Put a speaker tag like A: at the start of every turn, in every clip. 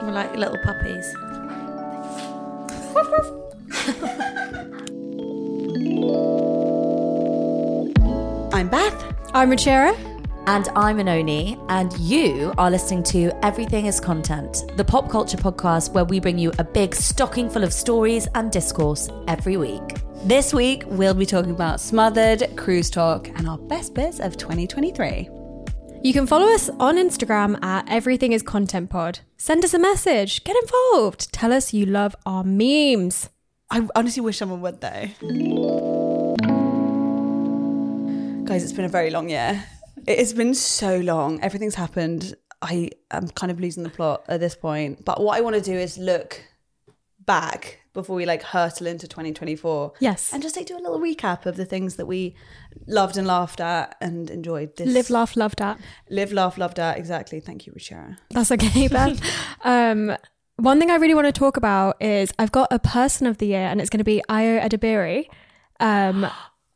A: You like little puppies?
B: I'm Beth.
C: I'm Ruchira.
A: And I'm Oenone, and you are listening to Everything is Content, the pop culture podcast where we bring you a big stocking full of stories and discourse every week.
B: This week we'll be talking about Smothered, Cruise Tok, and our best bits of 2023.
C: You can follow us on Instagram at Everything is Content Pod. Send us a message. Get involved. Tell us you love our memes.
B: I honestly wish someone would though. Guys, it's been a very long year. It has been so long. Everything's happened. I am kind of losing the plot at this point. But what I want to do is look back before we like hurtle into 2024.
C: Yes.
B: And just like do a little recap of the things that we loved and laughed at and enjoyed this
C: Live, laugh, loved at.
B: live, laugh, loved at. Exactly. Thank you, Ruchira.
C: That's okay, Beth. um, one thing I really want to talk about is I've got a person of the year, and it's going to be Ayo Edebiri. Um,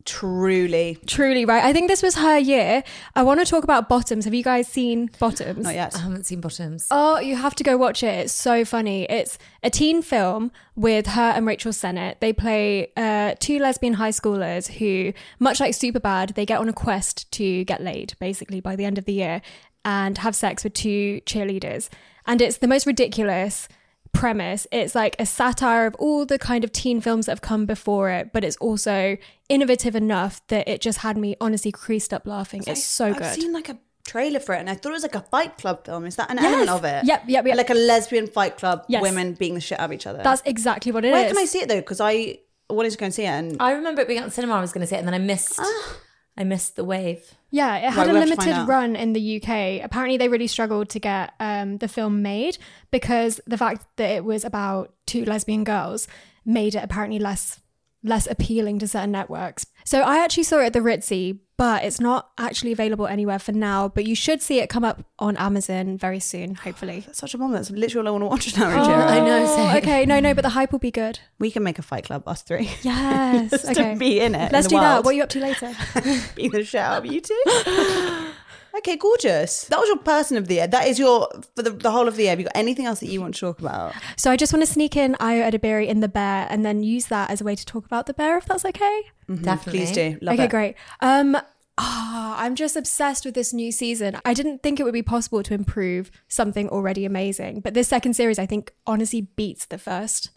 B: Truly.
C: truly, right? I think this was her year. I want to talk about Bottoms. Have you guys seen Bottoms?
B: Not yet.
A: I haven't seen Bottoms.
C: Oh, you have to go watch it. It's so funny. It's a teen film with her and Rachel Sennott. They play uh, two lesbian high schoolers who, much like Superbad, they get on a quest to get laid, basically, by the end of the year and have sex with two cheerleaders. And it's the most ridiculous premise. It's like a satire of all the kind of teen films that have come before it, but it's also innovative enough that it just had me honestly creased up laughing. It's so good.
B: I've seen like a trailer for it and I thought it was like a fight club film. Is that an
C: Yes.
B: element of it?
C: Yep, yep, yep.
B: Like a lesbian fight club,
C: Yes.
B: women beating the shit out of each other.
C: That's exactly what it is.
B: Where can I see it though? Because I wanted to go and see it and
A: I remember it being at the cinema. I was going to see it, and then I missed. Ah. I missed the wave.
C: Yeah, it had
B: Right,
C: a
B: we have to find
C: limited run in the UK. Apparently, they really struggled to get um, the film made because the fact that it was about two lesbian girls made it apparently less less appealing to certain networks. So I actually saw it at the Ritzy, but it's not actually available anywhere for now. But you should see it come up on Amazon very soon, hopefully.
B: that's such a moment. That's literally all I want to watch now,
C: Oh,
A: I know, same.
C: okay, no, no, but the hype will be good.
B: We can make a fight club, us three.
C: Yes.
B: Just
C: okay.
B: to be in it.
C: Let's
B: in
C: do
B: the
C: that. What are you up to later?
B: be the shit out of you two. okay, gorgeous. That was your person of the year. That is your for the, the whole of the year. Have you got anything else that you want to talk about?
C: So I just want to sneak in Ayo Edebiri in the bear and then use that as a way to talk about the bear, if that's okay.
A: Definitely.
B: Please do. Love
C: okay,
B: it.
C: great. Um, ah, I'm just obsessed with this new season. I didn't think it would be possible to improve something already amazing, but this second series, I think, honestly beats the 1st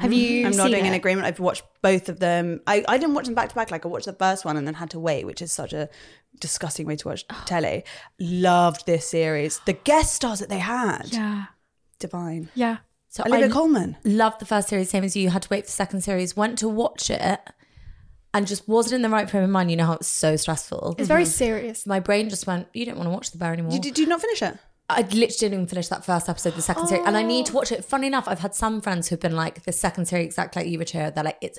C: Have you?
B: Mm-hmm. I'm nodding in agreement. I've watched both of them. I, I didn't watch them back to back. Like I watched the first one and then had to wait, which is such a disgusting way to watch telly. Loved this series. The guest stars that they had,
C: Yeah,
B: divine.
C: yeah.
A: So
B: Olivia
A: I
B: Colman.
A: loved the first series, same as you. Had to wait for the second series. Went to watch it, and just wasn't in the right frame of mind. You know how it's so stressful.
C: It's very serious.
A: My brain just went. You don't want to watch the bear anymore.
B: Did, did you not finish it?
A: I literally didn't even finish that first episode, the second series, and I need to watch it. Funny enough, I've had some friends who've been like, the second series, exactly like you, Ruchira. They're like, it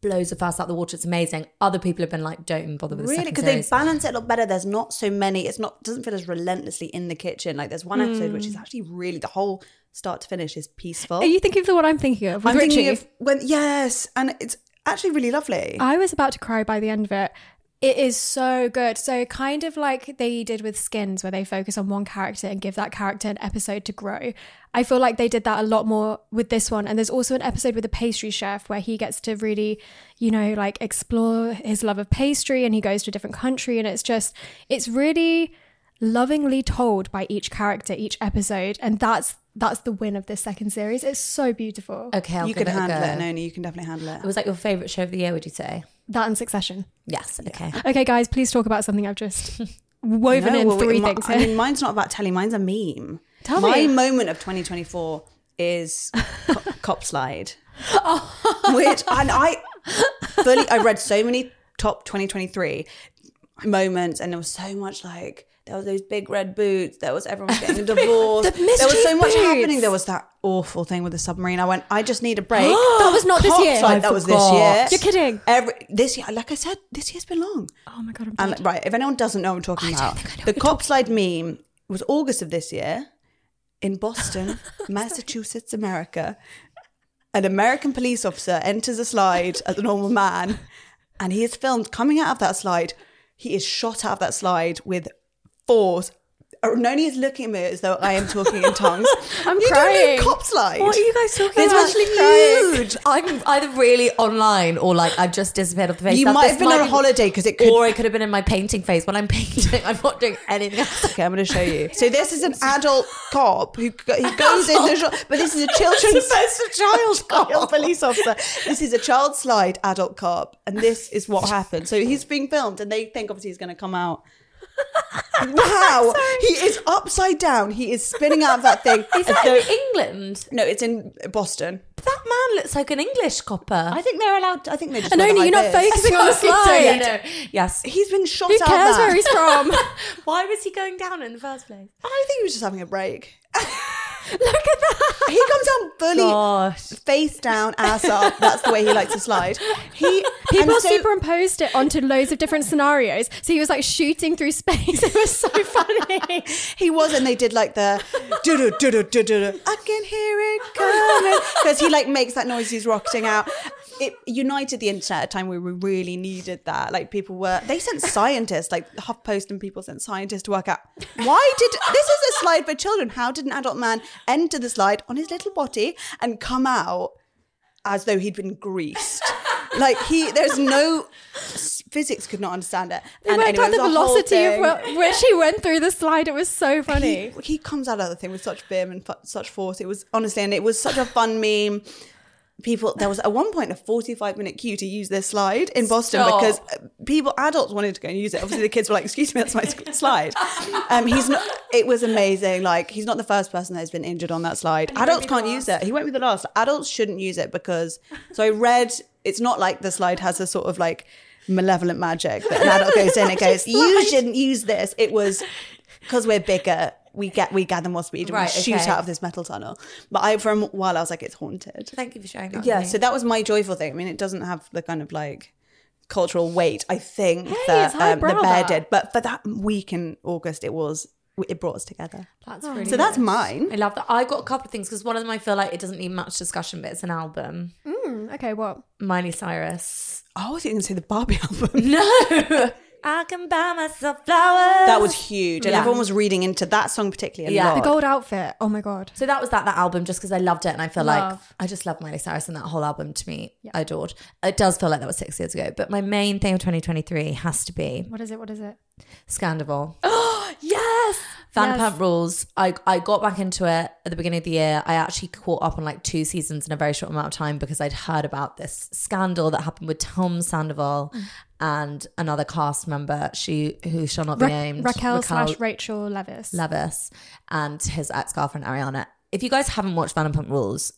A: blows the first out of the water. It's amazing. Other people have been like, don't even bother with the
B: Really?
A: second
B: Because they
A: series.
B: balance it a lot better. There's not so many. It's not doesn't feel as relentlessly in the kitchen. Like there's one episode which is mm. actually really the whole start to finish is peaceful.
C: Are you thinking of the one I'm thinking of? With
B: I'm
C: Richie?
B: thinking of when yes, and it's actually really lovely.
C: I was about to cry by the end of it. It is so good. So kind of like they did with Skins, where they focus on one character and give that character an episode to grow. I feel like they did that a lot more with this one. And there's also an episode with a pastry chef where he gets to really, you know, like explore his love of pastry and he goes to a different country. And it's just, it's really lovingly told by each character, each episode. And that's that's the win of this second series. It's so beautiful.
A: okay, I'll
B: you
A: give
B: can
A: it
B: handle
A: go.
B: it, Noni. You can definitely handle it.
A: It was like your favorite show of the year, would you say?
C: That and Succession.
A: Yes. Okay.
C: Okay, guys, please talk about something I've just woven
B: No,
C: in
B: well,
C: three
B: my-
C: things
B: I
C: here.
B: mean, mine's not about telly. Mine's a meme.
C: Tell me.
B: My
C: me.
B: moment of 2024 is co- Cop Slide,
C: Oh.
B: which and I fully I read so many top 2023 moments, and there was so much like there was those big red boots. There was everyone getting a divorce.
C: the
B: there was so much
C: boots.
B: happening. There was that awful thing with the submarine. I went. I just need a break.
C: That was not this year.
B: like,
C: I
B: that was this year.
C: You're kidding.
B: Every this year, like I said, this year's been long.
C: Oh my god, I'm
B: And right, if anyone doesn't know what I'm talking about, the cop slide meme was August of this year in Boston, Massachusetts, America. An American police officer enters a slide as a normal man, and he is filmed coming out of that slide. He is shot out of that slide with force. Uh, Noni is looking at me as though I am talking in tongues.
C: I'm
B: you
C: crying.
B: Don't know cop slide.
A: What are you guys talking about?
B: It's
A: about?
B: actually crying.
A: huge. I'm either really online or like I've just disappeared off the face.
B: You
A: That-
B: might have been on a holiday because it could
A: or it could have been in my painting phase. When I'm painting, I'm not doing anything else.
B: Okay, I'm going to show you. So this is an adult cop who he goes in the shop, but this is a children's
A: Supposed to child cop.
B: police officer. This is a child slide adult cop, and this is what happened. So he's being filmed, and they think obviously he's going to come out. Wow, he is upside down. He is spinning out of that thing.
A: Is that
B: though-
A: in England?
B: no, it's in Boston.
A: That man looks like an English copper.
B: I think they're allowed. I think they just.
C: And only you're not focusing on the slide.
A: no. Yes.
B: He's been shot
C: Who
B: out.
C: cares where he's from?
A: Why was he going down in the first place?
B: I think he was just having a break.
C: Look at that.
B: He comes down fully
A: Gosh.
B: face down, ass up. That's the way he likes to slide. He
C: People
B: so-
C: superimposed it onto loads of different scenarios. So he was like shooting through space. It was so funny.
B: He was, and they did like the do do do do do do. I can hear it coming because he like makes that noise. He's rocketing out. It united the internet at a time where we really needed that. Like people were, they sent scientists, like HuffPost and people sent scientists to work out why did this is a slide for children. How did an adult man enter the slide on his little body and come out as though he'd been greased? Like he, there's no physics could not understand it.
C: They worked
B: anyway,
C: out the
B: was a whole
C: velocity of
B: thing.
C: wh- which he went through the slide. It was so funny.
B: He, he comes out of the thing with such vim and fu- such force. It was honestly, and it was such a fun meme. People, there was at one point a 45 minute queue to use this slide in Boston
A: Stop.
B: because people, adults wanted to go and use it. Obviously, the kids were like, "Excuse me, that's my slide." Um, he's not. It was amazing. Like he's not the first person that has been injured on that slide. Adults can't use it. He won't be the last. Adults shouldn't use it because. So I read. It's not like the slide has a sort of like malevolent magic that an adult goes in and goes, "You shouldn't use this." It was because we're bigger, we get we gather more speed and
A: Right,
B: we shoot
A: okay.
B: out of this metal tunnel. But I, for a while, I was like, it's haunted.
A: Thank you for sharing that.
B: Yeah,
A: with me.
B: so that was my joyful thing. I mean, it doesn't have the kind of like cultural weight. I think
C: Hey,
B: that um, the bear did, but for that week in August, it was it brought us together.
A: That's really
B: So that's mine.
A: I love that. I got a couple of things because one of them I feel like it doesn't need much discussion, but it's an album.
C: Mm, okay, what?
A: Miley Cyrus.
B: Oh, I was going to say the Barbie album.
A: No. I can buy myself flowers.
B: That was huge, and
A: Yeah.
B: everyone was reading into that song particularly a
A: Yeah.
B: lot.
C: The gold outfit. Oh my god.
A: So that was that that album just because I loved it and I feel like
C: Love.
A: I just love Miley Cyrus and that whole album to me I adored. It does feel like that was six years ago, but my main thing of 2023 has to be
C: What is it? What is it?
A: Scandal.
C: Oh, yes.
A: Vanderpump
C: Yes.
A: Rules. I I got back into it at the beginning of the year. I actually caught up on like two seasons in a very short amount of time because I'd heard about this scandal that happened with Tom Sandoval and another cast member, she who shall not be
C: Ra-
A: named,
C: Raquel, slash Rachel Leviss.
A: Leviss, and his ex girlfriend Ariana. If you guys haven't watched Vanderpump Rules,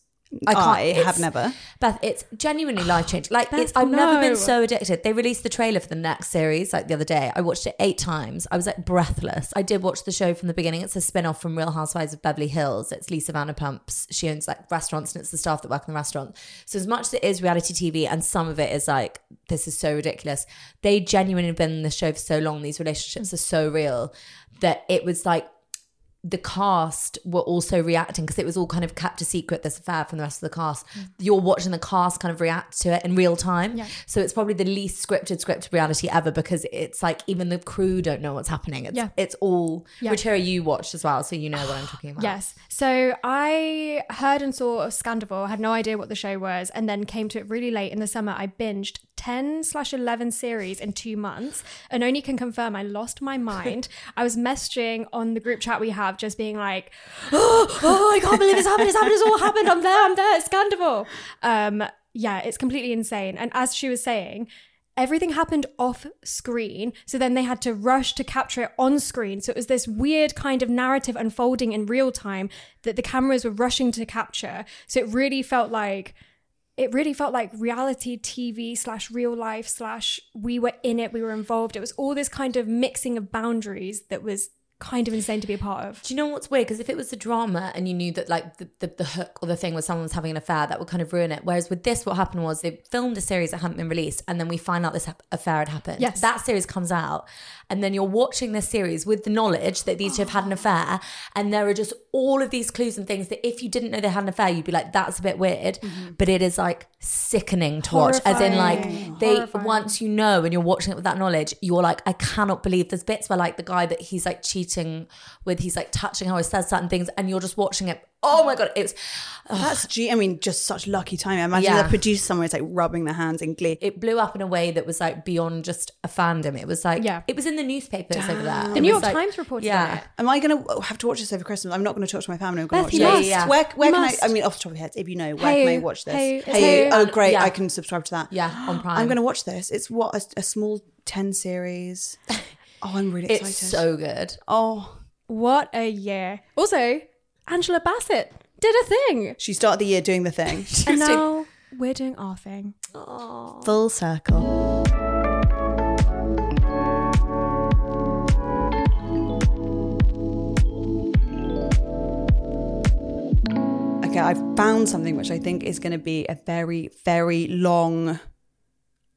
A: I,
B: I
A: can't,
B: have never.
A: Beth, it's genuinely life changing. Like it's, I've never been so addicted. They released the trailer for the next series like the other day. I watched it eight times. I was like breathless. I did watch the show from the beginning. It's a spin off from Real Housewives of Beverly Hills. It's Lisa Vanderpump's. She owns like restaurants and it's the staff that work in the restaurant. So as much as it is reality TV and some of it is like this is so ridiculous, they genuinely have been in the show for so long. These relationships are so real that it was like the cast were also reacting because it was all kind of kept a secret this affair from the rest of the cast mm. you're watching the cast kind of react to it in real time
C: Yeah.
A: so it's probably the least scripted scripted reality ever because it's like even the crew don't know what's happening it's,
C: Yeah.
A: it's all
C: Yeah.
A: which here you watched as well so you know what i'm talking about
C: Yes. So I heard and saw of Scandoval, had no idea what the show was, and then came to it really late in the summer. I binged 10 slash 11 series in two months and only can confirm I lost my mind. I was messaging on the group chat we have, just being like, oh, oh I can't believe it's happened. It's happened. It's all happened. I'm there. I'm there. It's Scandoval. Um, yeah, it's completely insane. And as she was saying, everything happened off screen. So then they had to rush to capture it on screen. So it was this weird kind of narrative unfolding in real time that the cameras were rushing to capture. So it really felt like it really felt like reality TV slash real life slash we were in it, we were involved. It was all this kind of mixing of boundaries that was kind of insane to be a part of.
A: Do you know what's weird? Because if it was a drama and you knew that like the, the, the hook or the thing was someone was having an affair, that would kind of ruin it. Whereas with this, what happened was they filmed a series that hadn't been released, and then we find out this ha- affair had happened.
C: Yes.
A: that series comes out, and then you're watching this series with the knowledge that these two have had an affair, and there are just all of these clues and things that if you didn't know they had an affair, you'd be like, "That's a bit weird," mm-hmm. but it is like sickening to watch. As in, like they
C: Horrifying.
A: once you know and you're watching it with that knowledge, you're like, I cannot believe there's bits where like the guy that he's like cheating with, he's like touching her or says certain things, and you're just watching it. Oh my god, it's oh,
B: That's G. I mean, just such lucky timing. Imagine
A: Yeah.
B: the producer somewhere is like rubbing their hands in glee.
A: it blew up in a way that was like beyond just a fandom. It was like
C: Yeah.
A: it was in the newspapers over there.
C: The
A: It
C: New
A: was,
C: York
A: like-
C: Times reported
A: yeah.
C: on it.
B: Am I going to have to watch this over Christmas? I'm not going to talk to my family. I'm going
C: Beth,
B: to
C: you
B: watch
C: must.
B: this.
A: Yeah, yeah.
B: Where, where
C: You
B: can
C: must.
B: I? I mean, off the top of my head, if you know, where
C: Hey,
B: can I watch this?
C: hey,
B: Hey,
C: hey,
B: oh, great!
A: yeah.
B: I can subscribe to that.
A: Yeah, on Prime.
B: I'm going to watch this. It's what a, a small ten series. Oh, I'm really excited.
A: It's so good.
B: Oh,
C: What a year. Also, Angela Bassett did a thing.
B: she started the year doing the thing.
C: And now we're doing our thing.
B: Full circle. Okay, I've found something which I think is going to be a very, very long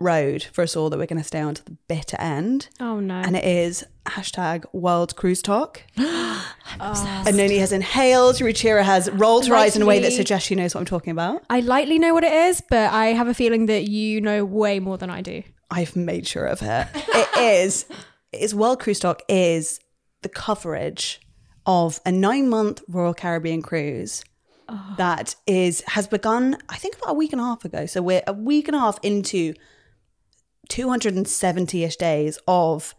B: road for us all that we're going to stay on to the bitter end.
C: Oh no.
B: And it is hashtag World Cruise Tok. I'm And Noni has inhaled, Ruchira has rolled her eyes in a way that
C: Lightly.
B: suggests she knows what I'm talking about.
C: I lightly know what it is, but I have a feeling that you know way more than I do.
B: I've made sure of it. It is. It is is World Cruise Tok is the coverage of a nine month Royal Caribbean cruise oh. that is has begun, I think about a week and a half ago. So we're a week and a half into 270 ish days of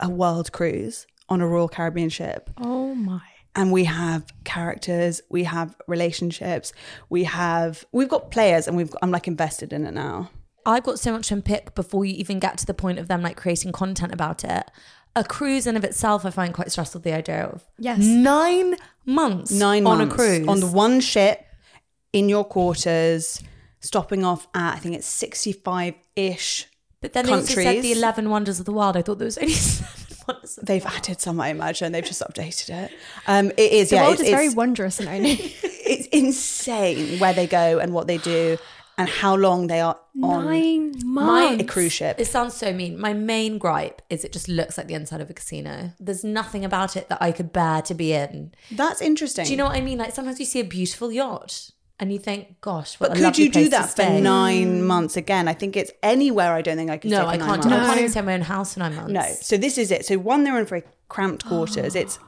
B: a world cruise on a Royal Caribbean ship.
C: Oh my.
B: and we have characters, we have relationships, we have we've got players, and we've I'm like invested in it now.
A: I've got so much to unpick before you even get to the point of them like creating content about it. A cruise in of itself, I find quite stressful. The idea of
C: Yes.
A: nine months
B: Nine
A: on
B: months
A: a cruise
B: on the one ship in your quarters, stopping off at I think it's 65 ish.
A: But then they also said the eleven wonders of the world. I thought there was only seven wonders. Of
B: They've added some, I imagine. They've just updated it. Um, it is,
C: The
B: yeah,
C: world
B: it's,
C: is very
B: it's,
C: wondrous and only.
B: it's insane where they go and what they do and how long they are on.
C: Nine
A: My
B: a cruise ship.
A: It sounds so mean. My main gripe is it just looks like the inside of a casino. There's nothing about it that I could bear to be in.
B: That's interesting.
A: Do you know what I mean? Like sometimes you see a beautiful yacht and you think, "Gosh, what
B: But
A: a
B: could you do
A: place to
B: that for nine months again? I think it's anywhere. I don't think I could.
A: No,
B: stay for
A: I can't. do-
B: months.
A: I can't even stay in my own house for nine months.
B: No. So this is it. So one, they're in very cramped quarters. It's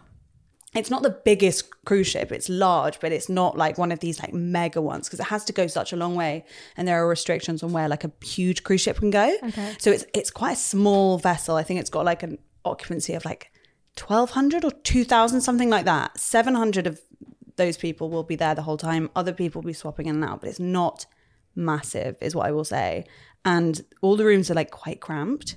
B: it's not the biggest cruise ship. It's large, but it's not like one of these like mega ones because it has to go such a long way, and there are restrictions on where like a huge cruise ship can go.
C: Okay.
B: So it's it's quite a small vessel. I think it's got like an occupancy of like twelve hundred or two thousand, something like that. Seven hundred of those people will be there the whole time. Other people will be swapping in and out, but it's not massive, is what I will say. And all the rooms are like quite cramped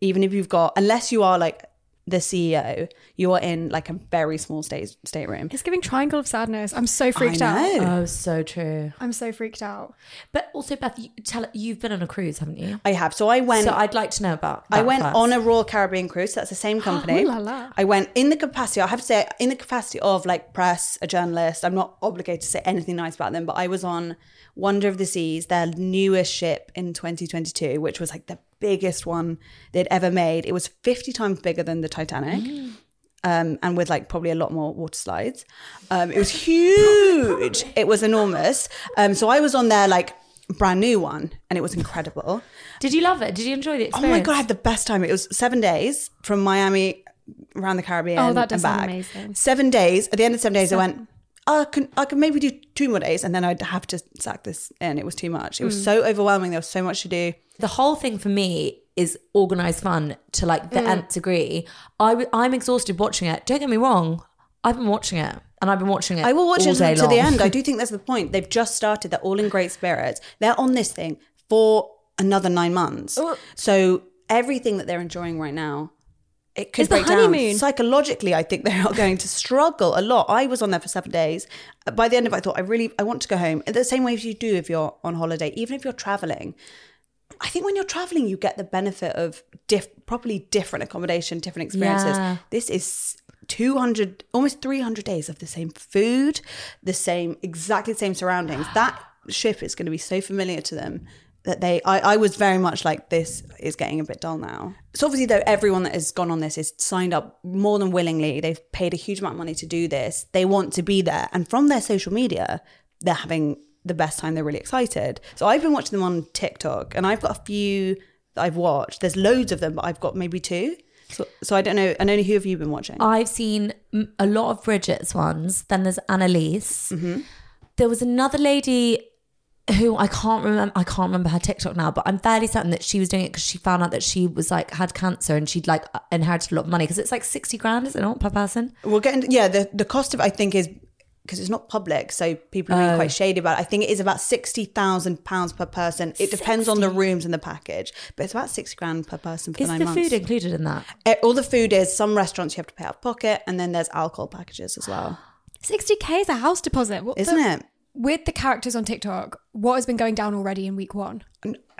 B: even if you've got unless you are like the CEO, you are in like a very small state stateroom.
C: It's giving triangle of sadness. I'm so freaked
B: I
C: out.
A: Oh, so true.
C: I'm so freaked out.
A: But also, Beth, you, tell you've been on a cruise, haven't you?
B: I have. So I went
A: so I'd like to know about.
B: I went
A: first.
B: on a Royal Caribbean cruise. That's the same company.
C: Ooh la la.
B: I went in the capacity. I have to say, in the capacity of like press, a journalist. I'm not obligated to say anything nice about them, but I was on Wonder of the Seas, their newest ship in 2022, which was like the biggest one they'd ever made. It was 50 times bigger than the Titanic. Um, and with like probably a lot more water slides. Um, it was huge. it was enormous. Um, so I was on their like brand new one, and it was incredible.
A: Did you love it? Did you enjoy the
B: Oh my god, I had the best time. It was seven days from Miami around the Caribbean.
C: Oh, that does
B: and back.
C: amazing.
B: Seven days. At the end of seven days, I went. "Oh, I can I can maybe do two more days, and then I'd have to sack this in. It was too much. It
C: Mm.
B: was so overwhelming. There was so much to do.
A: the whole thing for me is organized fun to like the
B: Mm.
A: nth degree. I w- I'm exhausted watching it. Don't get me wrong. I've been watching it, and I've been watching it.
B: I will watch it to the end. I do think that's the point. They've just started. They're all in great spirits. They're on this thing for another nine months. So everything that they're enjoying right now it could
C: It's the
B: break down. Psychologically, I think they are going to struggle a lot. I was on there for seven days. By the end of it, I thought I really I want to go home. The same way as you do if you're on holiday, even if you're traveling. I think when you're traveling, you get the benefit of diff- properly different accommodation, different experiences.
A: Yeah.
B: This is 200, almost 300 days of the same food, the same, exactly the same surroundings. That ship is going to be so familiar to them that they, I, I was very much like, this is getting a bit dull now. So obviously, though, everyone that has gone on this is signed up more than willingly. They've paid a huge amount of money to do this. They want to be there. And from their social media, they're having the best time. They're really excited. So I've been watching them on TikTok and I've got a few that I've watched. There's loads of them, but I've got maybe two. So, so I don't know. And only who have you been watching?
A: I've seen a lot of Bridget's ones. Then there's Annalise.
B: Mm-hmm.
A: There was another lady who I can't remember. I can't remember her TikTok now, but I'm fairly certain that she was doing it because she found out that she was like had cancer and she'd like inherited a lot of money because it's like sixty grand, is it not per person?
B: We'll get into, yeah, the, the cost of, I think, is because it's not public, so people are being quite shady about it. I think it is about £60,000 per person. It depends on the rooms and the package, but it's about 60 grand per person for
A: Is
B: the
A: the
B: nine
A: food included in that?
B: Eh, All the food is, some restaurants you have to pay out of pocket, and then there's alcohol packages as well.
C: 60k is a house deposit. What
B: Isn't
C: the-
B: it?
C: With the characters on TikTok, what has been going down already in week one?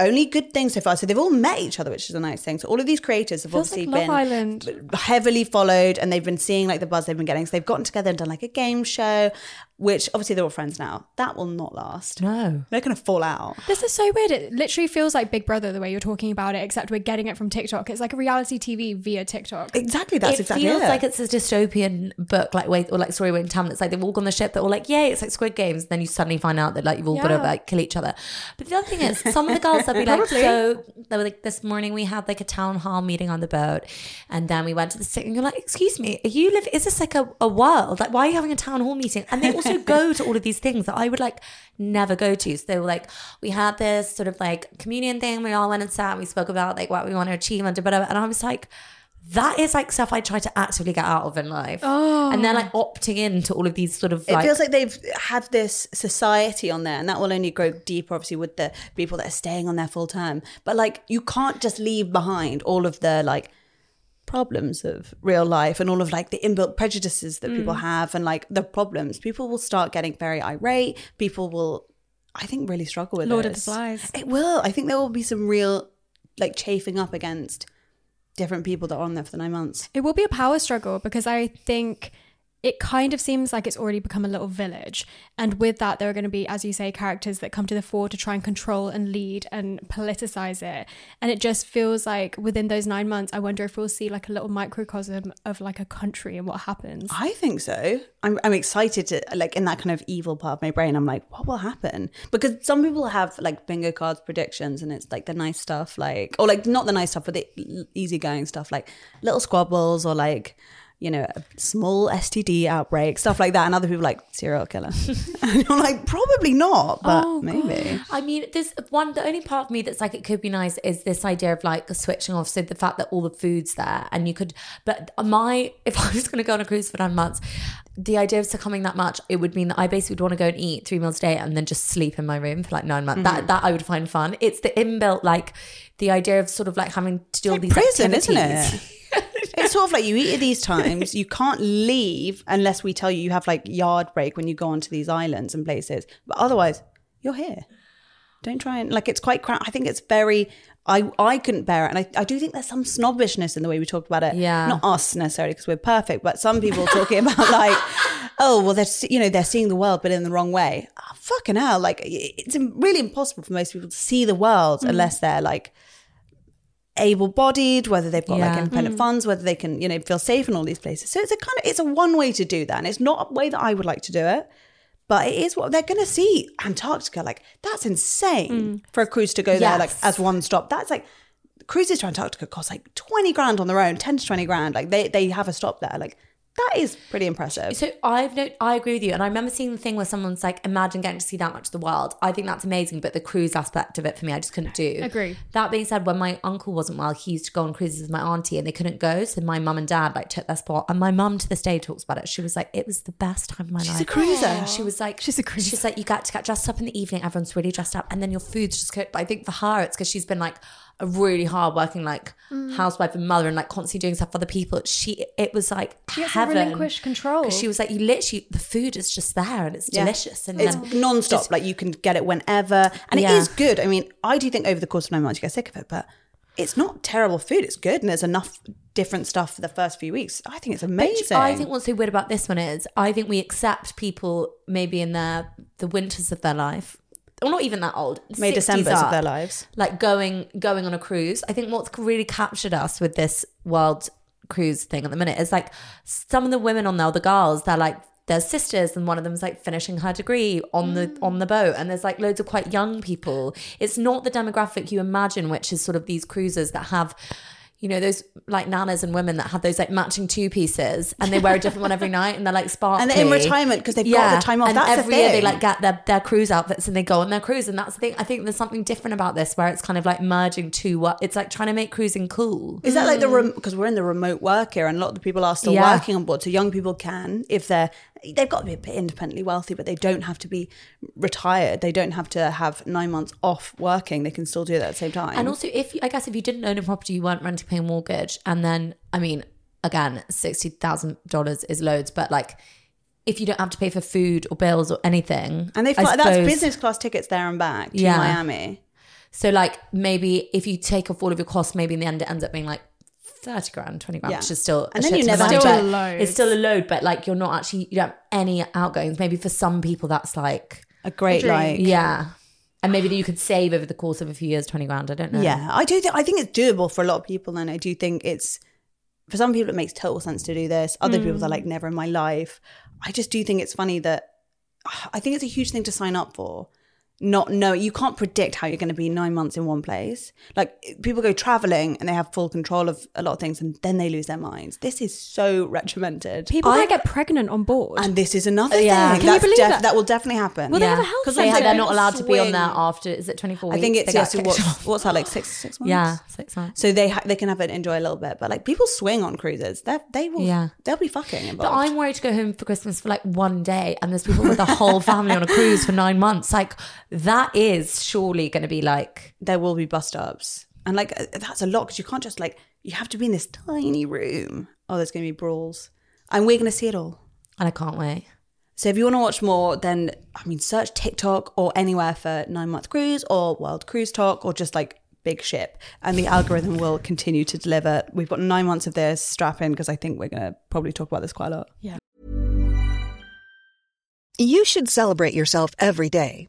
B: Only good things so far. So they've all met each other, which is a nice thing. So all of these creators have
C: Feels
B: obviously
C: like Love
B: been
C: Island.
B: heavily followed and they've been seeing like the buzz they've been getting. So they've gotten together and done like a game show, which obviously they're all friends now. That will not last.
A: No.
B: They're going to fall out.
C: This is so weird. It literally feels like Big Brother the way you're talking about it, except we're getting it from TikTok. It's like a reality TV via TikTok.
B: Exactly. That's
A: it
B: exactly
A: feels
B: it.
A: like it's a dystopian book, like way or like story where in town. It's like they've all gone on the ship. They're all like, "Yay!" It's like Squid Games. And then you suddenly find out that like you've all got to like kill each other. But the other thing is, some of the girls they'll be like, "So they were like this morning we had like a town hall meeting on the boat, and then we went to the city." And you're like, "Excuse me, are you live? Is this like a, a world? Like, why are you having a town hall meeting?" And they also go to all of these things that I would like never go to. So they were like, "We had this sort of like communion thing. We all went and sat. And we spoke about like what we want to achieve and whatever." And I was like that is like stuff I try to actively get out of in life. Oh. And they're like opting into all of these sort of
B: it feels like they've had this society on there, and that will only grow deeper, obviously, with the people that are staying on there full time. But like, you can't just leave behind all of the like problems of real life and all of like the inbuilt prejudices that people mm. have, and like the problems. People will start getting very irate. People will, I think, really struggle with
C: Lord of the Flies.
B: It will. I think there will be some real like chafing up against different people that are on there for the nine months.
C: It will be a power struggle because I think it kind of seems like it's already become a little village. And with that, there are going to be, as you say, characters that come to the fore to try and control and lead and politicize it. And it just feels like within those nine months, I wonder if we'll see like a little microcosm of like a country and what happens.
B: I think so. I'm, I'm excited to like in that kind of evil part of my brain. I'm like, what will happen? Because some people have like bingo cards predictions, and it's like the nice stuff, like or like not the nice stuff, but the easygoing stuff, like little squabbles or like you know a small STD outbreak, stuff like that. And other people are like serial killer, and you're like, probably not, but
C: Oh,
B: maybe.
A: I mean, there's one. The only part of me that's like it could be nice is this idea of like switching off. So the fact that all the food's there and you could. But my, if I was going to go on a cruise for nine months, the idea of succumbing that much, it would mean that I basically would want to go and eat three meals a day and then just sleep in my room for like nine months. That mm-hmm. that I would find fun. It's the inbuilt like the idea of sort of like having to do all these
B: prison,
A: activities.
B: isn't it? it's sort of like you eat at these times. You can't leave unless we tell you you have like yard break when you go onto these islands and places. But otherwise, you're here. Don't try and like it's quite crap. I think it's very. I I couldn't bear it, and I, I do think there's some snobbishness in the way we talk about it.
A: Yeah.
B: not us necessarily because we're perfect, but some people talking about like, oh well, they're you know they're seeing the world but in the wrong way. Oh, fucking hell! Like it's really impossible for most people to see the world mm. unless they're like able-bodied, whether they've got like
A: Yeah.
B: independent mm. funds, whether they can, you know, feel safe in all these places. So it's a kind of it's a one way to do that, and it's not a way that I would like to do it. But it is what they're going to see. Antarctica, like that's insane mm. for a cruise to go there, like as one stop. That's like cruises to Antarctica cost like twenty grand on their own, ten to twenty grand. Like they they have a stop there. Like that is pretty impressive.
A: So I've no, I agree with you, and I remember seeing the thing where someone's like, "Imagine getting to see that much of the world." I think that's amazing, but the cruise aspect of it for me, I just couldn't do.
C: Agree.
A: That being said, when my uncle wasn't well, he used to go on cruises with my auntie, and they couldn't go, so my mum and dad like took their spot. And my mum to this day talks about it. She was like, "It was the best time of my
B: She's
A: life."
B: She's a cruiser.
A: She was like,
C: She's a cruiser.
A: She's like, you get to get dressed up in the evening. Everyone's really dressed up, and then your food's just cooked. But I think for her, it's because she's been like, a really hard working like
C: Mm.
A: housewife and mother and like constantly doing stuff for other people. She it was like
C: She
A: heaven.
C: relinquish control.
A: She was like, you literally the food is just there and it's
B: Yeah.
A: delicious and
B: it's
A: then
B: non-stop
A: just-
B: like you can get it whenever and
A: Yeah.
B: it is good i mean i do think over the course of nine months you get sick of it but it's not terrible food it's good and there's enough different stuff for the first few weeks i think it's amazing
A: I think what's so weird about this one is I think we accept people maybe in their the winters of their life, or not even that old,
B: May
A: 60s
B: Decembers of their lives.
A: like going going on a cruise. I think what's really captured us with this world cruise thing at the minute is like some of the women on there, the girls, they're like their sisters, and one of them's like finishing her degree on the mm. on the boat, and there's like loads of quite young people. It's not the demographic you imagine, which is sort of these cruisers that have you know, those like nanas and women that have those like matching two pieces and they wear a different one every night and they're like sparkly.
B: And they're in retirement 'cause they've got the time off.
A: And
B: That's the
A: every year they like get their, their cruise outfits and they go on their cruise. And that's the thing. I think there's something different about this where it's kind of like merging two, what it's like trying to make cruising cool.
B: Is that like the mm. because we're in the remote work era and a lot of the people are still
A: Yeah.
B: working on board. So young people can, if they're they've got to be independently wealthy, but they don't have to be retired. They don't have to have nine months off working. They can still do that at the same time.
A: And also, if you, I guess if you didn't own a property, you weren't renting, paying a mortgage, and then I mean, again, sixty thousand dollars is loads, but like if you don't have to pay for food or bills or anything,
B: and they fly, that's
A: suppose-
B: business class tickets there and back to
A: Yeah.
B: Miami.
A: So like maybe if you take off all of your costs, maybe in the end it ends up being like thirty grand, twenty grand,
B: Yeah.
A: which is still
B: And
A: a
B: then
A: shit
B: you
A: ton of
B: never
A: money,
B: have
C: to-
A: but
C: Still loads.
A: It's still a load, but like you're not actually you don't have any outgoings. Maybe for some people that's like
B: A great
C: dream.
B: like
A: yeah, and maybe that you could save over the course of a few years twenty grand. I don't know.
B: Yeah, I do. Think, I think it's doable for a lot of people, and I do think it's for some people it makes total sense to do this. Other people are mm. like, never in my life. I just do think it's funny that I think it's a huge thing to sign up for. Not know you can't predict how you're going to be nine months in one place. Like people go traveling and they have full control of a lot of things, and then they lose their minds. This is so regimented.
C: People
A: I-
C: might get pregnant on board.
B: and this is another
A: Yeah.
B: thing.
A: Can you
C: believe
B: def-
C: that?
B: that will definitely happen.
C: Well, they
A: yeah,
C: have a health
A: because
C: centre.
A: they're not allowed to be on
B: swing.
A: there after. Is it twenty four
B: I think it's
A: They
B: yes.
A: get
B: What's,
A: kicked
B: what's that like six six months?
A: Yeah, six months.
B: So they ha- they can have it enjoy a little bit, but like people swing on cruises. They they will
A: Yeah.
B: they'll be fucking involved.
A: But I'm worried to go home for Christmas for like one day, and there's people with a whole family on a cruise for nine months. Like that is surely going to be like
B: there will be bus stops, and like uh, that's a lot because you can't just like you have to be in this tiny room. Oh, there's going to be brawls, and we're going to see it all.
A: and I can't wait.
B: So if you want to watch more, then I mean, search TikTok or anywhere for nine month cruise or World Cruise Tok or just like big ship, and the algorithm will continue to deliver. We've got nine months of this. Strap in because I think we're going to probably talk about this quite a lot. Yeah.
D: You should celebrate yourself every day,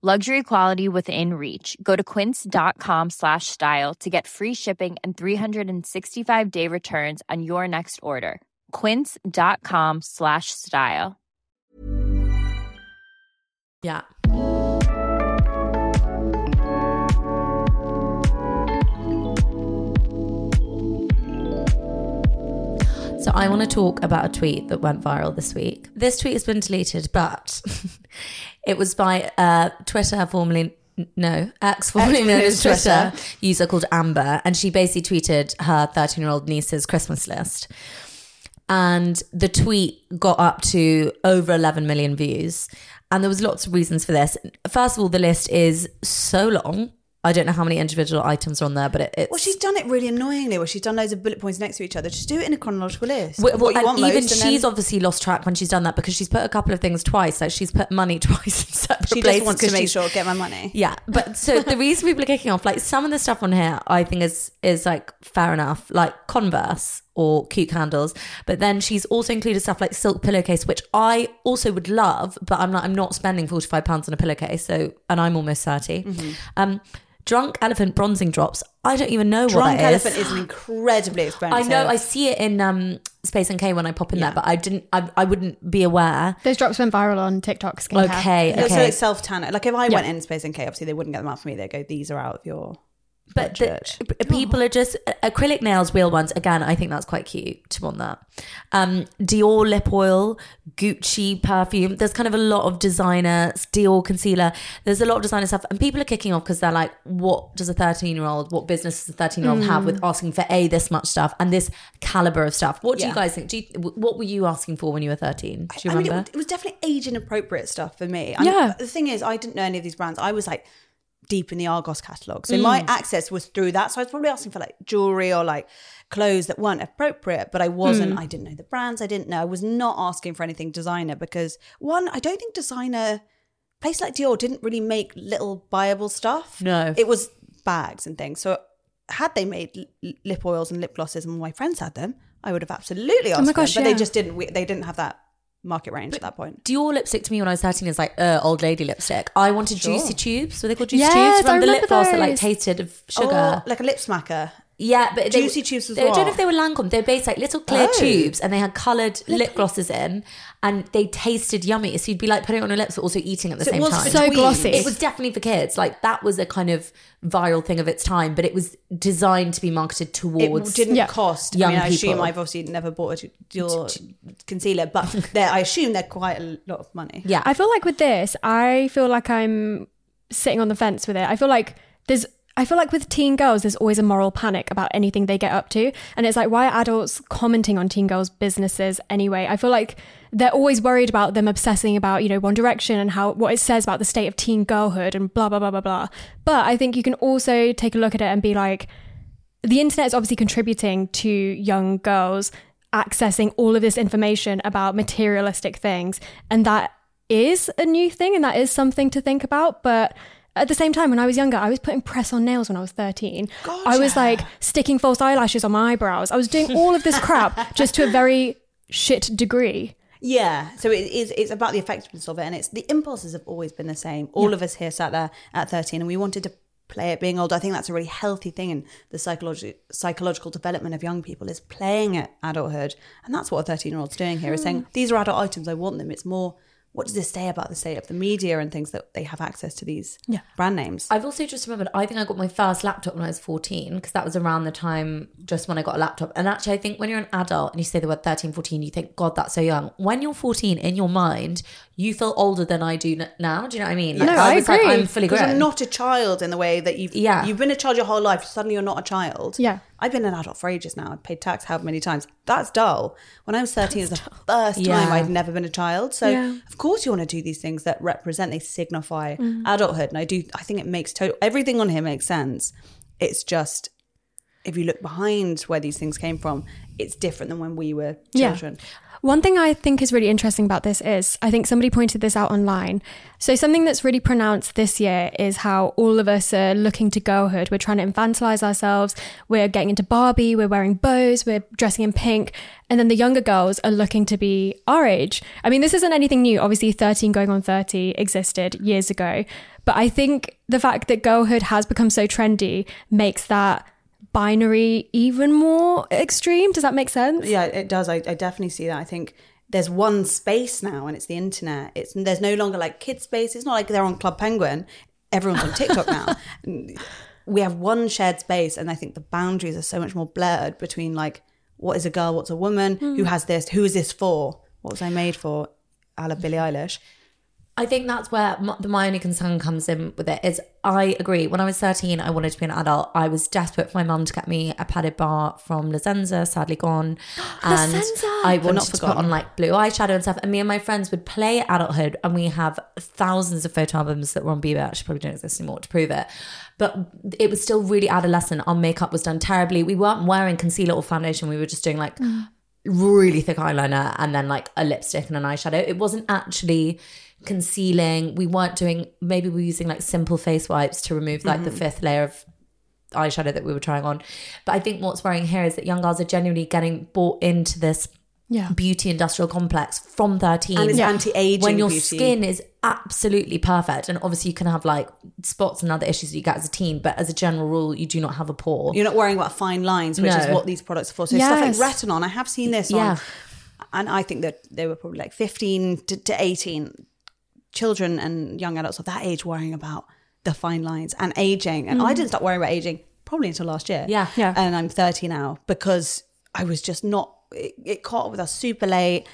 E: Luxury quality within reach. Go to quince.com slash style to get free shipping and 365 day returns on your next order. Quince.com slash style.
A: Yeah. So I want to talk about a tweet that went viral this week. This tweet has been deleted, but it was by uh, Twitter formerly no ex formerly known as Twitter user called Amber, and she basically tweeted her 13 year old niece's Christmas list. And the tweet got up to over 11 million views. And there was lots of reasons for this. First of all, the list is so long. I don't know how many individual items are on there, but it, it's
B: Well, she's done it really annoyingly, where she's done loads of bullet points next to each other. Just do it in a chronological list.
A: Well,
B: what you
A: and
B: want
A: even
B: most, and then
A: she's obviously lost track when she's done that because she's put a couple of things twice. Like she's put money twice in separate
B: she
A: places.
B: just wants to make
A: she's-
B: sure get my money.
A: Yeah, but so the reason people are kicking off, like some of the stuff on here, I think is is like fair enough. Like Converse or cute candles. But then she's also included stuff like silk pillowcase, which I also would love, but I'm not I'm not spending forty five pounds on a pillowcase. So and I'm almost 30
B: Mm-hmm.
A: Um, drunk elephant bronzing drops. I don't even know
B: Drunk
A: what that is.
B: elephant is an
A: incredibly
B: expensive.
A: I know I see it in um, Space NK when I pop in
B: Yeah.
A: there, but I didn't. I, I wouldn't be aware.
C: Those drops went viral on TikTok skincare.
A: Okay,
B: Yeah, So it's self tanner. Like if I went in Space NK, obviously they wouldn't get them out for me. They go, these are out of your.
A: But the, people are just acrylic nails, real ones. Again, I think that's quite cute to want that. Um, Dior lip oil, Gucci perfume. There's kind of a lot of designer Dior concealer. There's a lot of designer stuff, and people are kicking off because they're like, "What does a 13 year old? What business does a 13 year old have with asking for a this much stuff and this caliber of stuff?" What do you guys think? Do you, what were you asking for when you were 13? Do you
B: I mean,
A: remember?
B: it, was- it was definitely age inappropriate stuff for me. I
C: Yeah.
B: mean, the thing is, I didn't know any of these brands. I was like deep in the Argos catalog, so my mm. access was through that. So I was probably asking for like jewelry or like clothes that weren't appropriate, but I wasn't. Mm. I didn't know the brands. I didn't know. I was not asking for anything designer because one, I don't think designer. Place like Dior didn't really make little buyable stuff.
A: No.
B: it was bags and things. So had they made lip oils and lip glosses, and my friends had them, I would have absolutely oh asked.
C: my
B: for them,
C: gosh,
B: but they just didn't. We, they didn't have that market range at that point.
A: Dior lipstick to me when I was 13 is like uh, old lady lipstick. I wanted juicy tubes. Were they called juicy
C: Yes,
A: tubes?
C: I
A: Remember the lip gloss that like tasted of sugar?
B: Oh, like a lip smacker.
A: Yeah, but they-
B: Juicy tubes as
A: they, I don't know if they were Lancome. They're based like little clear
B: Oh.
A: tubes, and they had coloured lip glosses in, and they tasted yummy. So you'd be like putting it on your lips, but also eating at the
B: So it
A: same
B: was
A: time.
C: So
B: tweens.
C: glossy.
A: it was definitely for kids. Like that was a kind of viral thing of its time, but it was designed to be marketed towards.
B: It
A: towards.
B: didn't
C: Yeah.
B: cost.
A: young
B: I mean, I assume. I've obviously never bought a Dior concealer, but I assume they're quite a lot of money.
A: yeah,
C: I feel like with this, I feel like I'm sitting on the fence with it. I feel like there's I feel like with teen girls, there's always a moral panic about anything they get up to. And it's like, why are adults commenting on teen girls' businesses anyway? I feel like they're always worried about them obsessing about, you know, One Direction and how what it says about the state of teen girlhood and blah, blah, blah, blah, blah. But I think you can also take a look at it and be like, the internet is obviously contributing to young girls accessing all of this information about materialistic things. And that is a new thing and that is something to think about. But at the same time, when I was younger, I was putting press on nails when I was 13. I was like sticking false eyelashes on my eyebrows. I was doing all of this crap just to a very shit degree.
B: Yeah, so it is. It's about the effectiveness of it, and it's the impulses have always been the same. All of us here sat there at thirteen, and we wanted to play at being old. I think that's a really healthy thing in the psychological psychological development of young people is playing at adulthood, and that's what a thirteen year old's doing here. Is saying hmm. these are adult items. I want them. It's more. What does this say about the state of the media and things that they have access to these
C: Yeah.
B: brand names?
A: I've also just remembered, I think I got my first laptop when I was 14 because that was around the time just when I got a laptop. And actually, I think when you're an adult and you say the word 13, 14, you think, God, that's so young. When you're 14, in your mind, you feel older than I do now. Do you know what I mean?
C: No, I
A: was like,
C: agree.
A: I'm fully
B: Because
A: grown.
B: you're not a child in the way that you've
A: Yeah.
B: you've been a child your whole life. Suddenly you're not a child.
C: Yeah.
B: I've been an adult for ages now. I've paid tax how many times? That's dull. When I was 13, it was the first time I'd never been a child. So
C: Yeah.
B: of course you want to do these things that represent, they signify
A: Mm.
B: adulthood. And I do I think it makes total everything on here makes sense. It's just if you look behind where these things came from, it's different than when we were
C: Yeah. One thing I think is really interesting about this is I think somebody pointed this out online. So, something that's really pronounced this year is how all of us are looking to girlhood. We're trying to infantilize ourselves. We're getting into Barbie. We're wearing bows. We're dressing in pink. And then the younger girls are looking to be our age. I mean, this isn't anything new. Obviously, 13 going on 30 existed years ago. But I think the fact that girlhood has become so trendy makes that binary even more extreme. Does that make sense?
B: Yeah, it does. I, I definitely see that. I think there's one space now, and it's the internet. It's there's no longer like kid space. It's not like they're on Club Penguin. Everyone's on TikTok now. We have one shared space, and I think the boundaries are so much more blurred between like what is a girl, what's a woman, who hmm. has this, who is this for, what was I made for, a la Billie Eilish.
A: I think that's where my, my only concern comes in with it is I agree. When I was 13, I wanted to be an adult. I was desperate for my mum to get me a padded bar from La Senza, sadly gone. And! I
B: not
A: wanted to put
B: forgotten.
A: on like blue eyeshadow and stuff. And me and my friends would play adulthood and we have thousands of photo albums that were on Bebo. Actually, probably don't exist anymore to prove it. But it was still really adolescent. Our makeup was done terribly. We weren't wearing concealer or foundation. We were just doing like mm. really thick eyeliner and then like a lipstick and an eyeshadow. It wasn't actually concealing. We weren't doing maybe we were using like simple face wipes to remove like the mm-hmm. fifth layer of eyeshadow that we were trying on. But I think what's worrying here is that young girls are genuinely getting bought into this
C: Yeah.
A: beauty industrial complex from 13
B: And it's anti-aging
A: when your
B: beauty.
A: skin is absolutely perfect and obviously you can have like spots and other issues that you get as a teen but as a general rule you do not have a pore
B: You're not worrying about fine lines, which is what these products are for. So
C: Yes.
B: stuff like Retinol, I have seen this
A: Yeah.
B: on, and I think that they were probably like 15 to, to 18 children and young adults of that age worrying about the fine lines and aging. And I mm. didn't start worrying about aging probably until last year.
A: Yeah.
C: Yeah.
B: And I'm 30 now because I was just not, it, it caught up with us super late.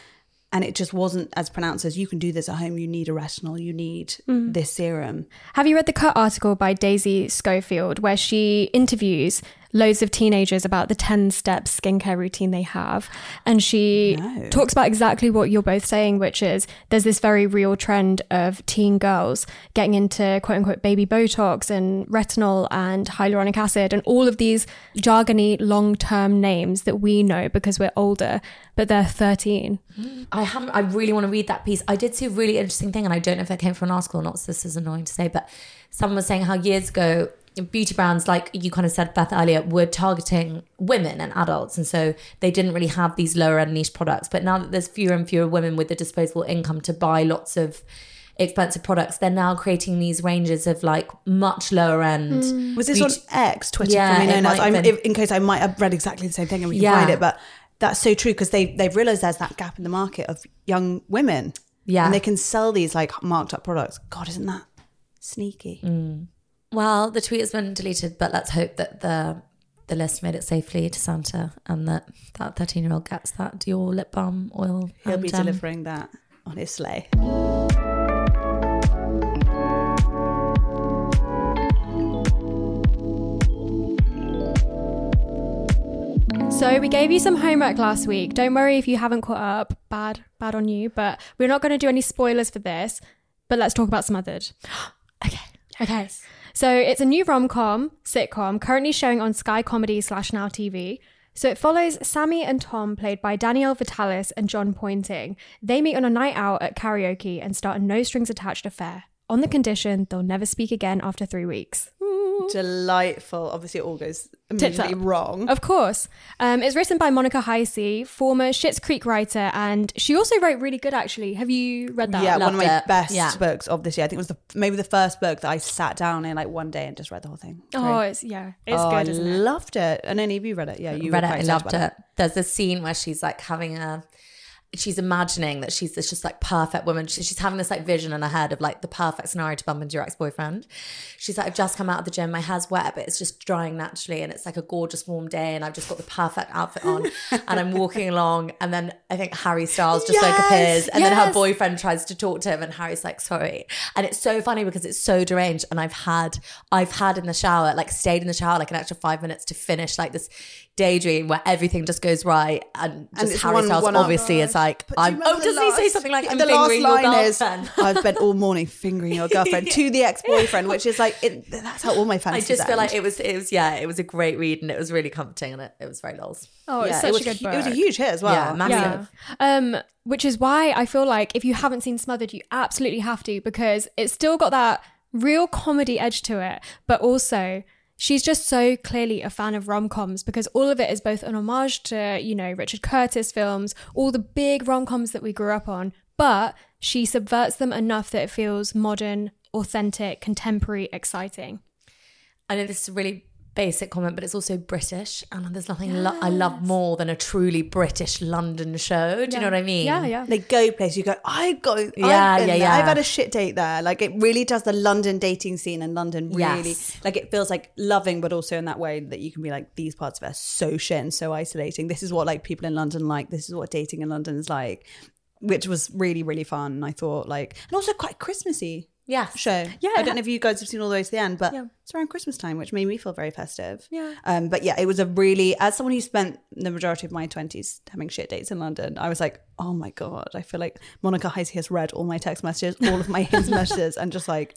B: And it just wasn't as pronounced as you can do this at home. You need a retinol. You need mm. this serum.
C: Have you read the cut article by Daisy Schofield where she interviews loads of teenagers about the 10 step skincare routine they have? And she
B: No.
C: talks about exactly what you're both saying, which is there's this very real trend of teen girls getting into quote unquote baby Botox and retinol and hyaluronic acid and all of these jargony long term names that we know because we're older, but they're 13.
A: I haven't. I really want to read that piece. I did see a really interesting thing, and I don't know if it came from an article or not. So this is annoying to say, but someone was saying how years ago, beauty brands, like you kind of said, Beth earlier, were targeting women and adults, and so they didn't really have these lower end niche products. But now that there's fewer and fewer women with the disposable income to buy lots of expensive products, they're now creating these ranges of like much lower end.
B: Was this
A: beauty-
B: on X, Twitter,
A: Yeah,
B: formerly
A: it
B: known as?
A: might
B: I'm,
A: been.
B: if, in case I might have read exactly the same thing and we can
A: Yeah.
B: find it, but that's so true because they they've realised there's that gap in the market of young women.
A: Yeah.
B: and they can sell these like marked up products. God, isn't that sneaky?
A: Mm. Well, the tweet has been deleted, but let's hope that the the list made it safely to Santa and that that 13 year old gets that Dior lip balm oil.
B: He'll
A: and,
B: be
A: um,
B: delivering that on his sleigh.
C: So we gave you some homework last week. Don't worry if you haven't caught up. Bad, bad on you. But we're not going to do any spoilers for this. But let's talk about Smothered. okay. Okay. So it's a new rom com sitcom currently showing on Sky Comedy slash Now TV. So it follows Sammy and Tom, played by Danielle Vitalis and Jon Pointing. They meet on a night out at karaoke and start a no strings attached affair on the condition they'll never speak again after three weeks.
B: Delightful. Obviously, it all goes
C: Tits
B: immediately wrong.
C: Of course. Um, it's written by Monica Heisey, former Schitt's Creek writer, and she also wrote really good, actually. Have you read that?
B: yeah, one of my
A: it.
B: best
A: Yeah.
B: books of this year. I think it was the maybe the first book that I sat down in like one day and just read the whole thing.
C: Oh, it's, yeah. It's
B: Oh,
C: good,
B: I
C: isn't it?
B: loved it. And any of you read it? Yeah, you
A: read it. I loved
B: about
A: it. There's a scene where she's like having a. She's imagining that she's this just like perfect woman. She- She's having this like vision in her head of like the perfect scenario to bump into your ex boyfriend. She's like, I've just come out of the gym. My hair's wet, but it's just drying naturally. And it's like a gorgeous warm day. And I've just got the perfect outfit on. and I'm walking along. And then I think Harry Styles just like appears. And then her boyfriend tries to talk to him. And Harry's like, sorry. And it's so funny because it's so deranged. And I've had, I've had in the shower, like stayed in the shower like an extra five minutes to finish like this daydream where everything just goes right and just
B: it's
A: Harry
B: one-
A: Styles
B: one
A: obviously
B: up.
A: is like
B: But do
A: I'm,
B: remember
A: oh doesn't he say something like I'm
B: the
A: fingering your
B: last line is,
A: girlfriend
B: I've spent all morning fingering your girlfriend to the ex-boyfriend, which is like it, that's how all my
A: I
B: fantasies
A: just feel like it was it was yeah it was a great read and it was really comforting and it, it was very lols
C: Oh, it's
B: yeah,
C: such
B: it was,
C: a good
B: hu-
C: book.
B: It was a huge hit as well.
A: Yeah, massive.
C: Yeah. Um, which is why I feel like if you haven't seen Smothered, you absolutely have to because it's still got that real comedy edge to it, but also she's just so clearly a fan of rom-coms because all of it is both an homage to, you know, Richard Curtis films, all the big rom-coms that we grew up on, but she subverts them enough that it feels modern, authentic, contemporary, exciting.
A: I know this is really basic comment but it's also British and there's nothing lo- I love more than a truly British London show do you know what I mean
C: Yeah, yeah.
B: They go places. You go. I go.
A: Yeah,
B: I've been
A: yeah,
B: there.
A: yeah.
B: I've had a shit date there. Like it really does the London dating scene in London. Really,
A: Yes.
B: like it feels like loving, but also in that way that you can be like, these parts of it are so shit and so isolating. This is what like people in London like. This is what dating in London is like, which was really really fun. I thought like, and also quite Christmassy.
A: Yes.
B: show.
C: Yeah,
B: I don't know if you guys have seen all the way to the end, but
C: Yeah.
B: it's around Christmas time, which made me feel very festive.
C: Yeah.
B: Um, but yeah, it was a really, as someone who spent the majority of my twenties having shit dates in London, I was like, oh my god, I feel like Monica Heisey has read all my text messages, all of my hints messages, and just like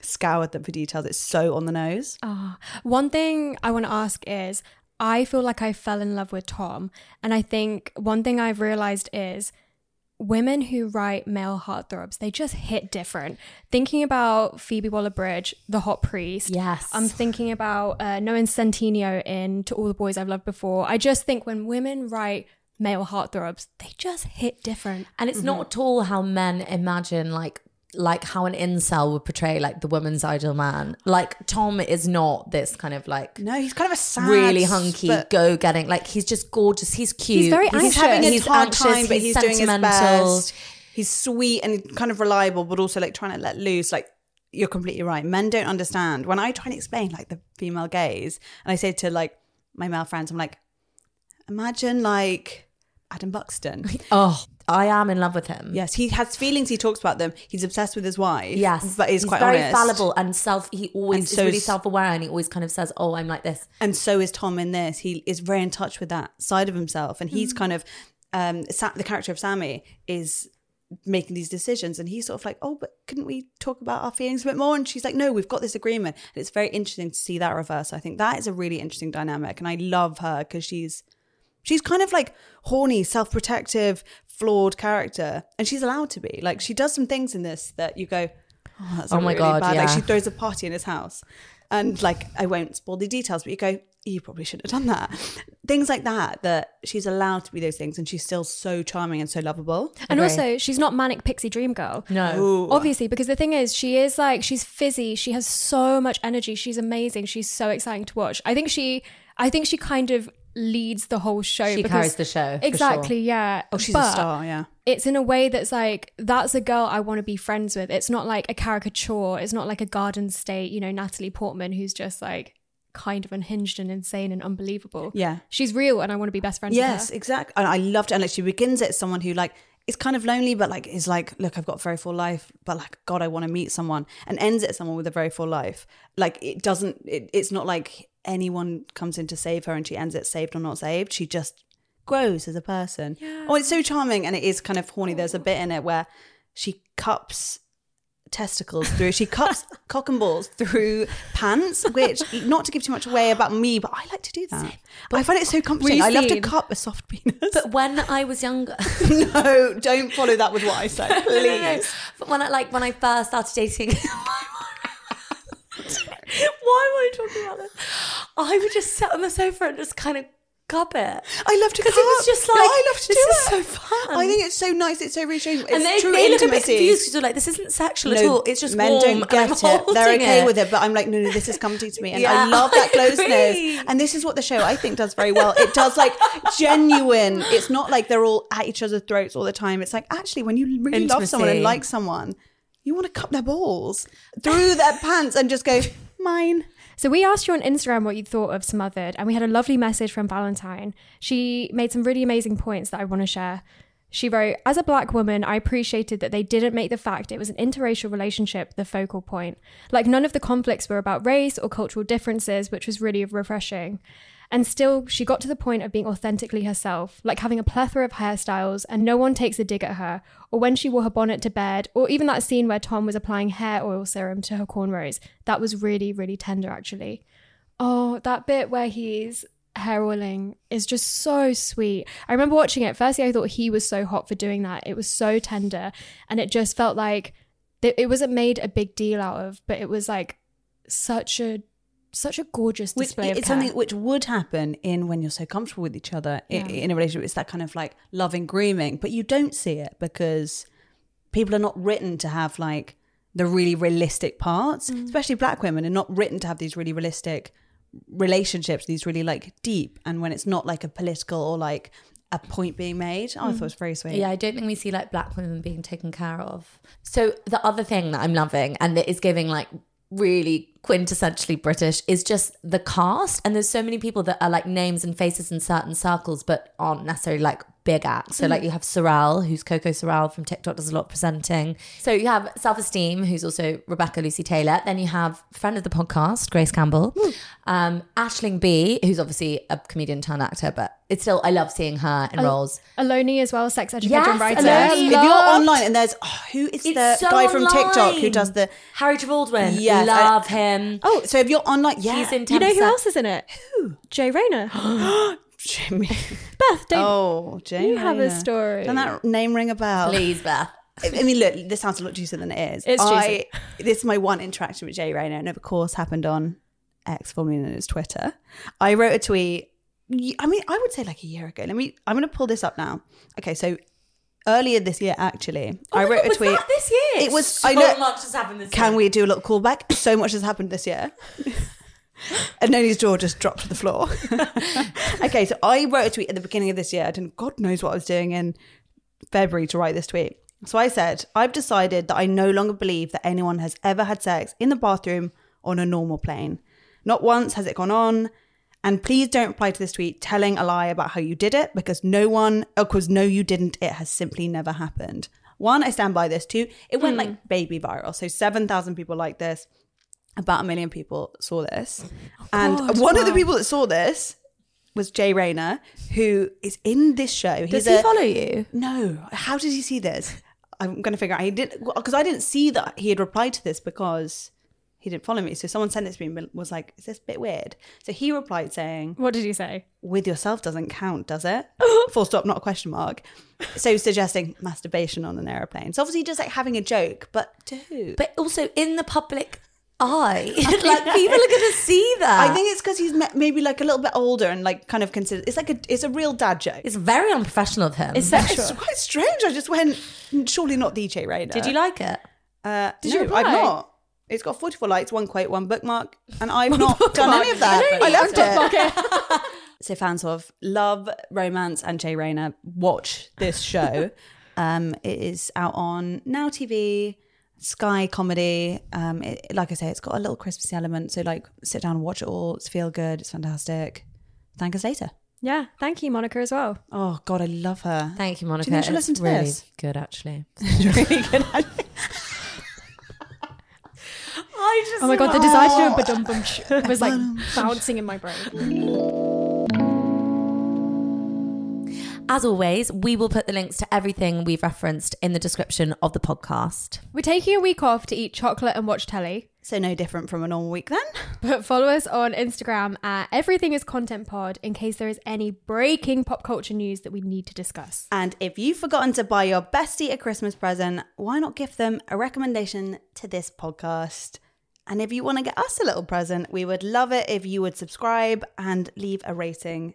B: scoured them for details. It's so on the nose.
C: Ah, one thing I want to ask is I feel like I fell in love with Tom. And I think one thing I've realized is women who write male heartthrobs, they just hit different. Thinking about Phoebe Waller-Bridge, the hot priest.
A: Yes.
C: I'm thinking about uh, Noah Centineo in To All the Boys I've Loved Before. I just think when women write male heartthrobs, they just hit different.
A: And it's not at all how men imagine like like how an incel would portray like the woman's ideal man. Like Tom is not this kind of like
B: No, he's kind of a sad,
A: really hunky, go getting. Like he's just gorgeous. He's cute.
C: He's very
B: he's having a
A: He's
B: hard
A: anxious,
B: time, but he's, doing his best. He's sweet and kind of reliable, but also like trying to let loose. Like you're completely right. Men don't understand. When I try and explain like the female gaze, and I say to like my male friends, I'm like, imagine like Adam Buxton.
A: Oh, I am in love with him.
B: yes, he has feelings. He talks about them. He's obsessed with his wife.
A: Yes,
B: but he's, quite
A: very
B: honest.
A: fallible and self. He always
B: And
A: is
B: so
A: really
B: is-
A: self-aware, and he always kind of says, "Oh, I'm like this."
B: and so is Tom in this. He is very in touch with that side of himself, and
A: Mm.
B: he's kind of um, the character of Sammy is making these decisions, and he's sort of like, "Oh, but couldn't we talk about our feelings a bit more?" And she's like, "No, we've got this agreement." And it's very interesting to see that reverse. I think that is a really interesting dynamic, and I love her because she's she's kind of like horny, self-protective, flawed character, and she's allowed to be. Like she does some things in this that you go, "Oh, that's
A: Oh
B: not
A: my
B: really
A: God,
B: bad." Like she throws a party in his house. And like, I won't spoil the details, but you go, you probably shouldn't have done that. Things like that, that she's allowed to be those things and she's still so charming and so lovable.
C: And
A: Agree.
C: also, she's not manic pixie dream girl.
A: No,
C: Obviously, because the thing is, she is like she's fizzy. She has so much energy. She's amazing. She's so exciting to watch. I think she, I think she kind of leads the whole show.
A: She
C: because-
A: carries the show, for
C: Exactly. Yeah.
B: Oh, she's a star, yeah.
C: It's in a way that's like that's a girl I want to be friends with. It's not like a caricature. It's not like a Garden State, you know, Natalie Portman who's just like kind of unhinged and insane and unbelievable.
B: Yeah.
C: She's real, and I want to be best friends
B: Yes,
C: with her.
B: exactly. And I loved it. And like she begins it as someone who like is kind of lonely, but like is like, look, I've got a very full life, but like, God, I want to meet someone, and ends it someone with a very full life. Like it doesn't. It, it's not like anyone comes in to save her, and she ends it saved or not saved. She just grows as a person. Oh, it's so charming, and it is kind of horny. There's a bit in it where she cups testicles through she cups cock and balls through pants which not to give too much away about me but i like to do that But i find it so comforting i love to cup a soft penis
A: But when I was younger,
B: no don't follow that with what i say
A: No, no, no.
B: please
A: But when I like when I first started dating, why am I talking about this? I would just sit on the sofa and just kind of cup it.
B: i love to
A: because it was just like
B: no, i love to
A: this
B: do
A: is
B: it
A: so fun.
B: i think it's so nice it's so reassuring it's
A: and they,
B: true
A: they look a bit
B: intimacy.
A: confused because they're like, this isn't sexual at
B: No,
A: all. It's just
B: men
A: warm
B: don't
A: and I'm
B: get it. They're okay
A: it.
B: with it, but I'm like, no, no, this is comfy to me, and
A: Yeah,
B: I love that closeness. And this is what the show I think does very well. It does like genuine. It's not like they're all at each other's throats all the time. It's like actually when you really love someone and like someone, you want to cup their balls through their pants and just go mine.
C: So we asked you on Instagram what you thought of Smothered, and we had a lovely message from Valentine. She made some really amazing points that I want to share. She wrote, As a black woman, I appreciated that they didn't make the fact it was an interracial relationship the focal point. Like, none of the conflicts were about race or cultural differences, which was really refreshing. And still, she got to the point of being authentically herself, like having a plethora of hairstyles, and no one takes a dig at her, or when she wore her bonnet to bed, or even that scene where Tom was applying hair oil serum to her cornrows. That was really, really tender, actually. Oh, that bit where he's hair oiling is just so sweet. I remember watching it. Firstly, I thought he was so hot for doing that. It was so tender, and it just felt like it wasn't made a big deal out of, but it was like such a such a gorgeous
B: Which
C: display of
B: it's
C: care.
B: something which would happen in when you're so comfortable with each other
C: Yeah.
B: in a relationship. It's that kind of like loving grooming, but you don't see it because people are not written to have like the really realistic parts,
C: Mm.
B: especially black women are not written to have these really realistic relationships, these really like deep. And when it's not like a political or like a point being made, oh, I thought it was very sweet.
A: Yeah, I don't think we see like black women being taken care of. So the other thing that I'm loving and that is giving like really quintessentially British is just the cast. And there's so many people that are like names and faces in certain circles, but aren't necessarily like big acts. So like you have Sorrel, who's Coco Sorrel from TikTok, does a lot of presenting. So you have Self Esteem, who's also Rebecca Lucy Taylor. Then you have friend of the podcast, Grace Campbell. Um, Aisling Bea, who's obviously a comedian turned actor, but it's still I love seeing her in roles.
C: Oloni as well, sex educator
A: Yes,
C: and writer.
A: Oloni.
B: If you're
A: Loved.
B: online and there's oh, who is
A: It's
B: the
A: so
B: guy from TikTok who
A: online.
B: does the
A: Harry Baldwin.
B: Yes, I-
A: love him.
B: oh, so if you're online, yeah,
A: He's in. 10%.
C: You know who else is in it? Who? Jay Rayner.
B: Jimmy.
C: Beth, don't
B: Oh, Jay.
C: you have a
B: Rayner.
C: story?
B: Doesn't that name ring a bell?
A: Please, Beth.
B: I I mean, look, this sounds a lot juicier than it is.
C: It's
B: I, this is my one interaction with Jay Rayner, and of course, happened on X, formerly known as Twitter. I wrote a tweet. I mean, I would say like a year ago. Let me. I'm going to pull this up now. Okay, so earlier this year, actually, oh I wrote a
A: was
B: tweet.
A: that this year?
B: It was.
A: So
B: I know.
A: much has happened this
B: Can
A: year.
B: we do a little callback? So much has happened this year. and Noni's jaw just dropped to the floor. okay, so I wrote a tweet at the beginning of this year. I didn't, God knows what I was doing in February to write this tweet. So I said, I've decided that I no longer believe that anyone has ever had sex in the bathroom on a normal plane. Not once has it gone on. And please don't reply to this tweet telling a lie about how you did it because no one, because no, you didn't. It has simply never happened. One, I stand by this. Two, it went hmm. like baby viral. So 7,000 people like this. About a million people saw this. Oh, and one of the people that saw this was Jay Rayner, who is in this show.
A: Does he
B: a-
A: follow you?
B: no. How did he see this? I'm going to figure out. He did because I didn't see that he had replied to this because he didn't follow me. So someone sent this to me and was like, "Is this a bit weird?" So he replied saying,
C: What did you say?
B: "With yourself doesn't count, does it?" Full stop, not a question mark. So suggesting masturbation on an airplane. So obviously just like having a joke, but to who?
A: But also in the public eye. like people are going to see that.
B: I think it's because he's maybe like a little bit older and like kind of considered. It's like a it's a real dad joke.
A: it's very unprofessional of him.
C: It's sexual.
B: It's quite strange. I just went, surely not DJ Rayner.
A: Did you like it?
B: Uh,
C: Did
B: no,
C: you reply?
B: I've not. It's got 44 likes, one quote, one bookmark, and I've not done any of that.
A: Really?
B: I loved it. so fans of love, romance, and Jay Rayner, watch this show. um, it is out on Now TV, Sky Comedy. Um, it, like I say, it's got a little Christmassy element. So like, sit down and watch it all. It's feel good. It's fantastic. Thank us later.
C: Yeah, thank you, Monica, as well.
B: Oh God, I love her.
A: Thank you, Monica.
B: Do you think she'll listen to
A: really
B: this?
A: good, actually.
B: really good.
A: I just
C: Oh my god, the desire to do a badum bum sh- was like bouncing in my brain.
A: As always, we will put the links to everything we've referenced in the description of the podcast.
C: We're taking a week off to eat chocolate and watch telly.
B: So no different from a normal week then.
C: But follow us on Instagram at Everything is Content Pod in case there is any breaking pop culture news that we need to discuss.
B: And if you've forgotten to buy your bestie a Christmas present, why not give them a recommendation to this podcast? And if you want to get us a little present, we would love it if you would subscribe and leave a rating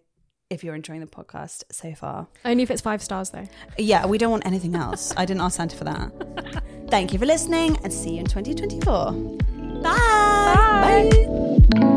B: if you're enjoying the podcast so far.
C: Only if it's five stars, though.
B: Yeah, we don't want anything else. I didn't ask Santa for that. Thank you for listening and see you in 2024. Bye. Bye.
A: Bye.